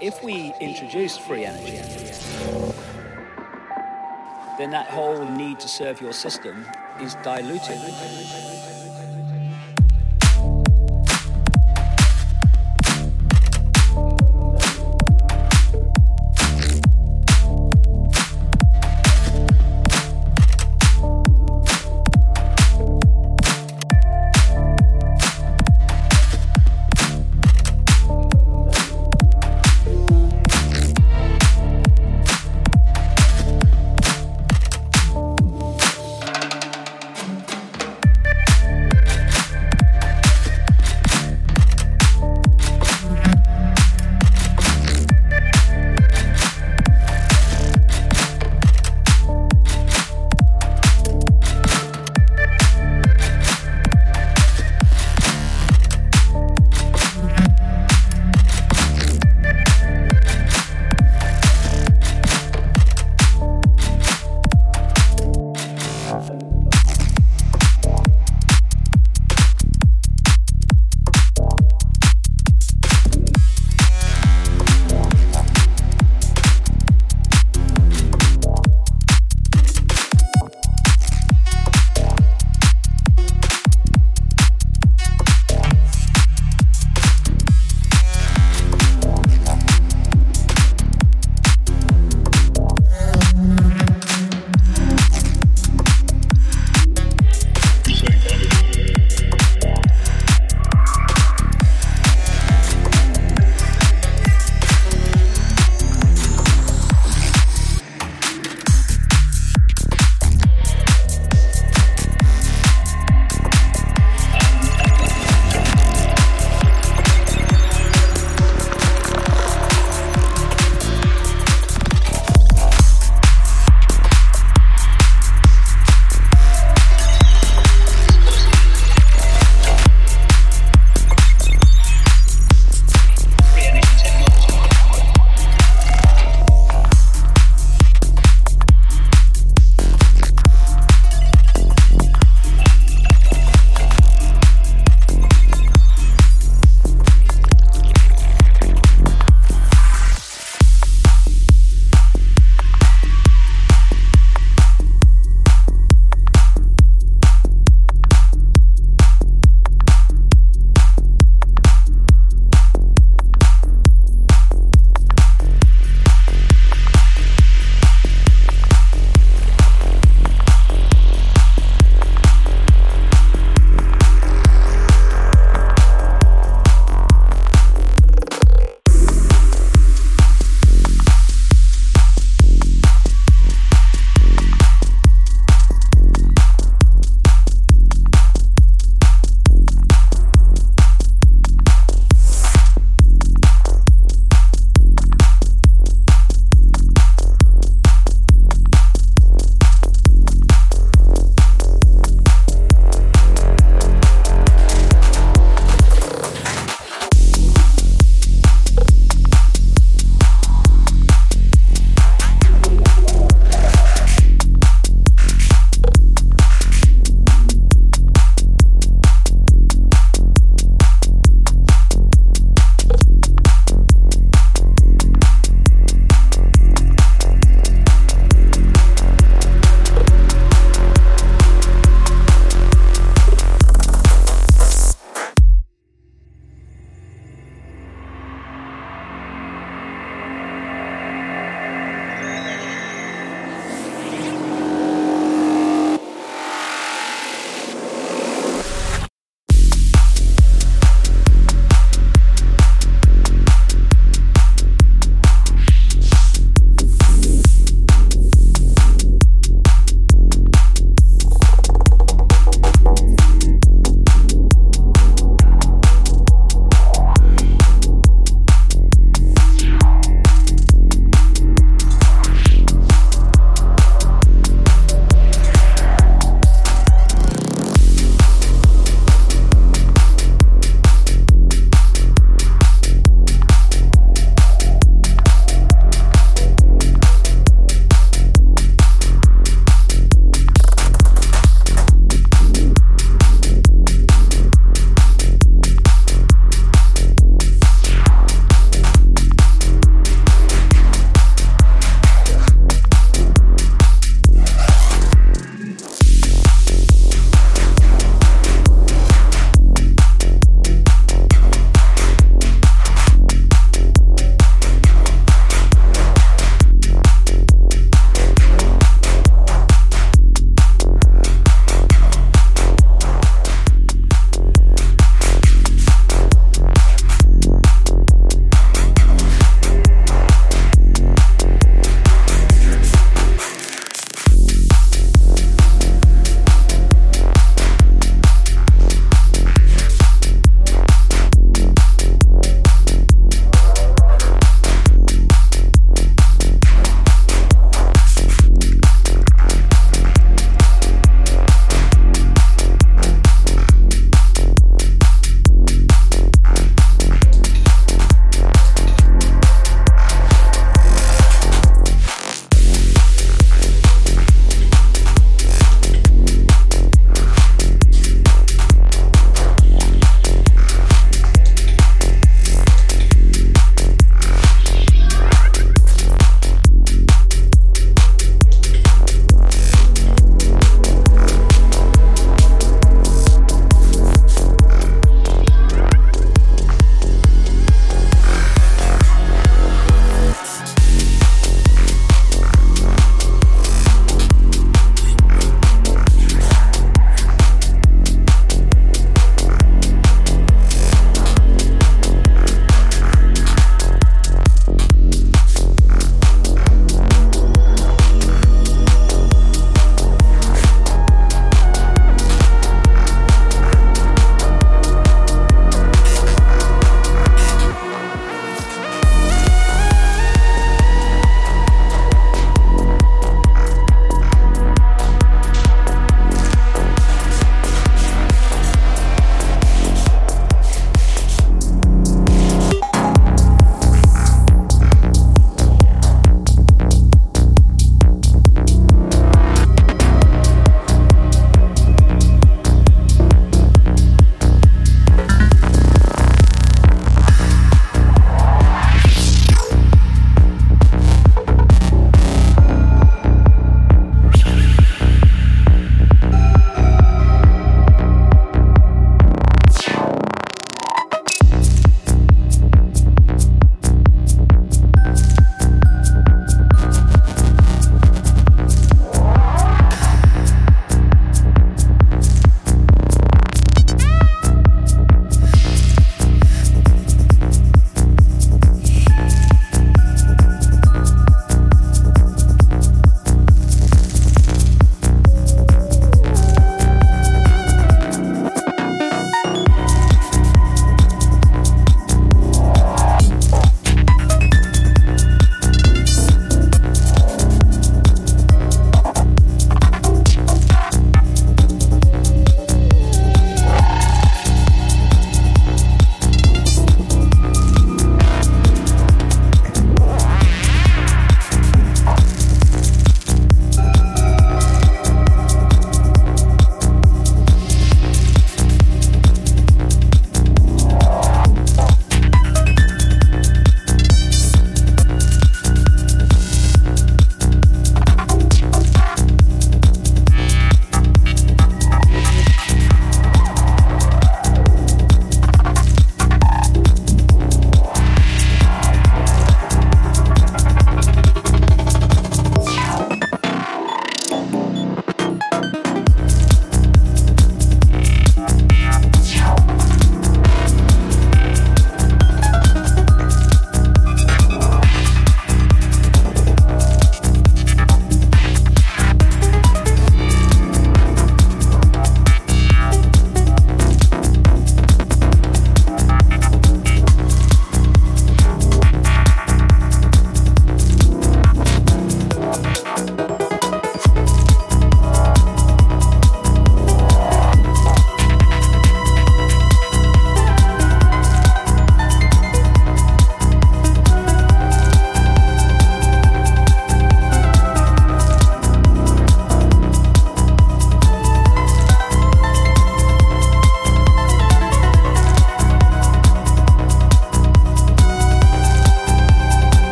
If we introduce free energy, then that whole need to serve your system is diluted.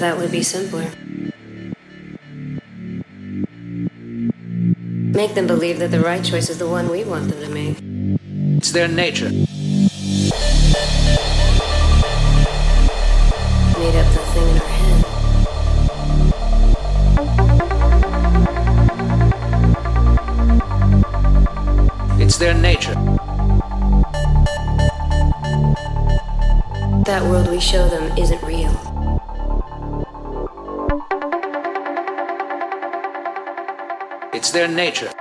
That would be simpler. Make them believe that the right choice is the one we want them to make. It's their nature. Made up the thing in our head. It's their nature. That world we show them isn't their nature.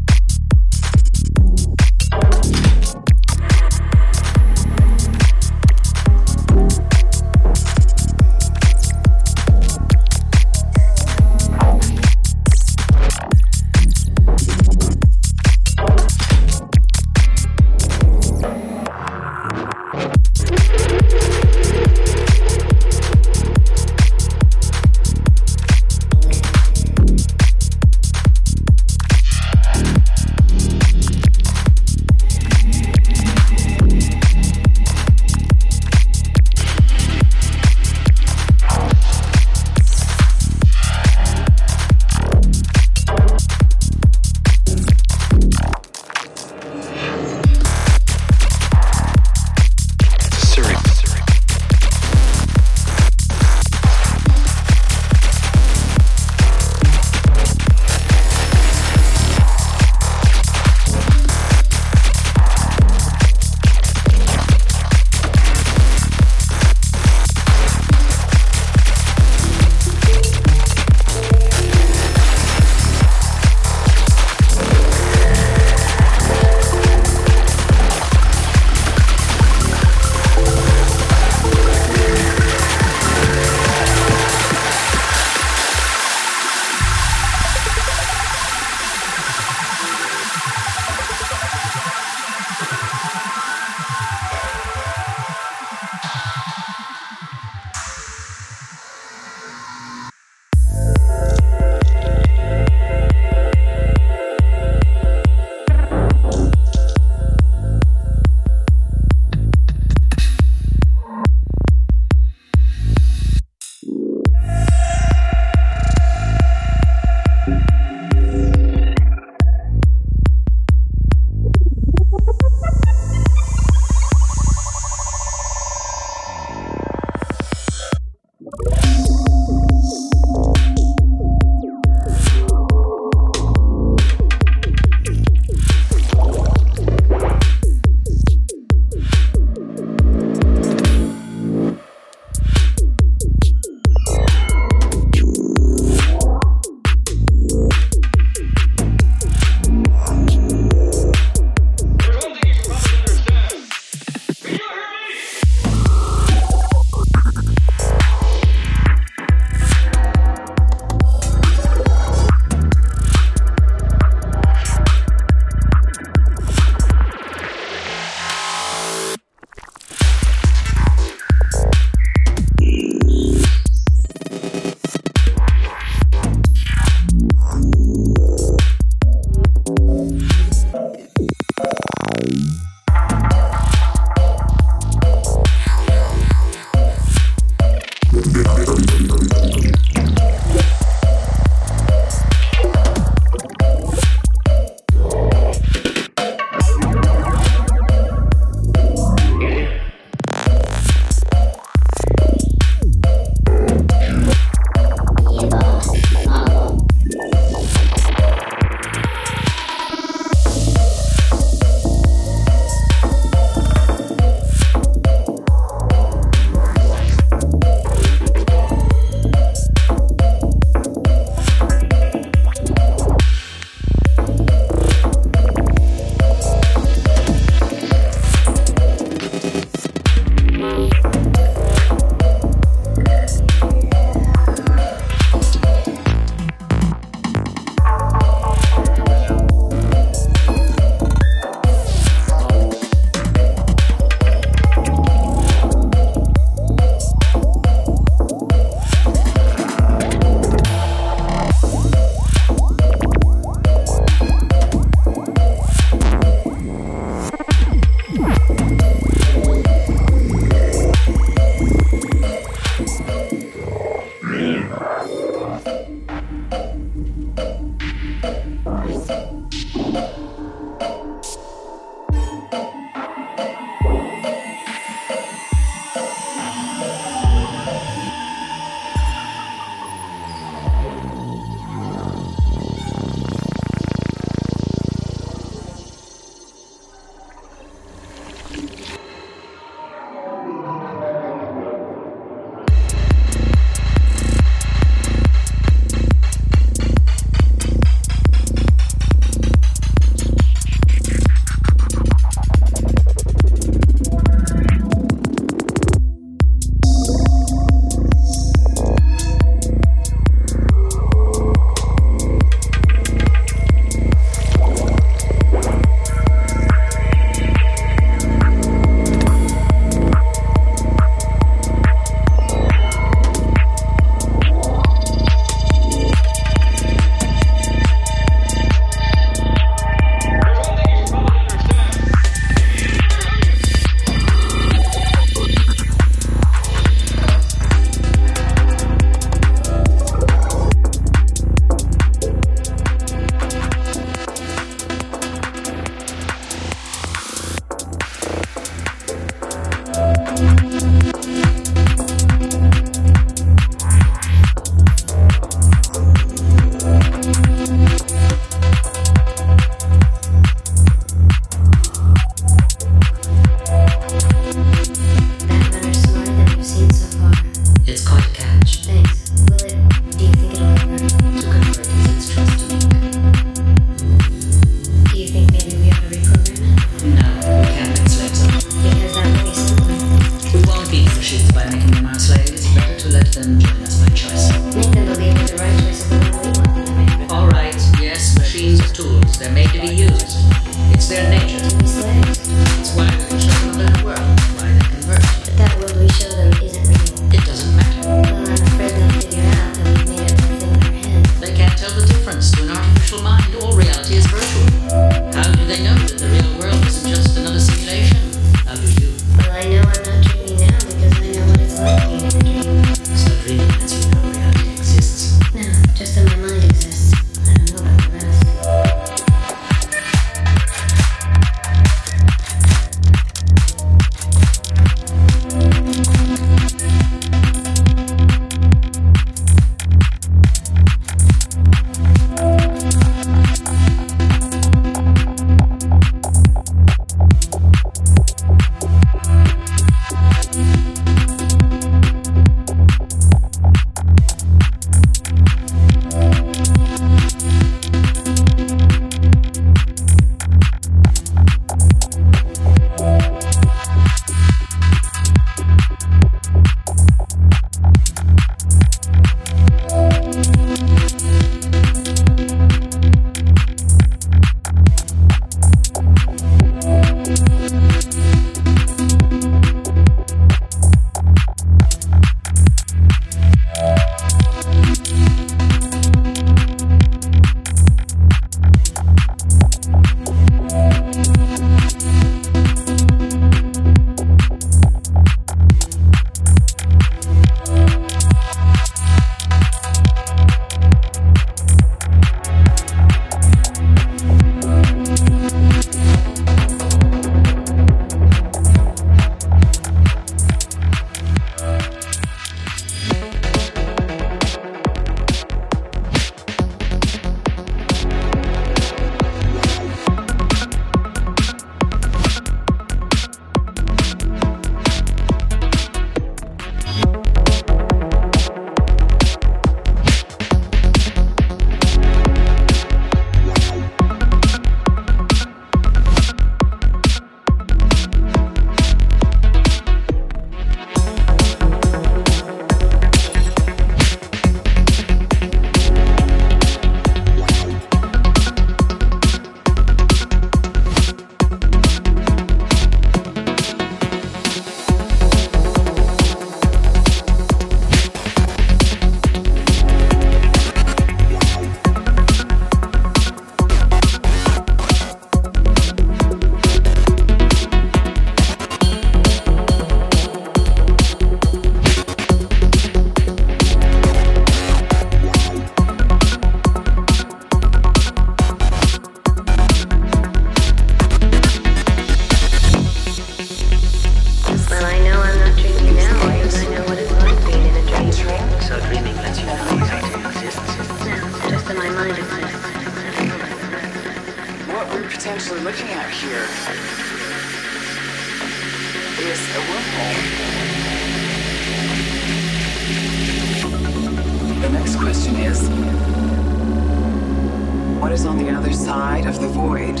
Other side of the void?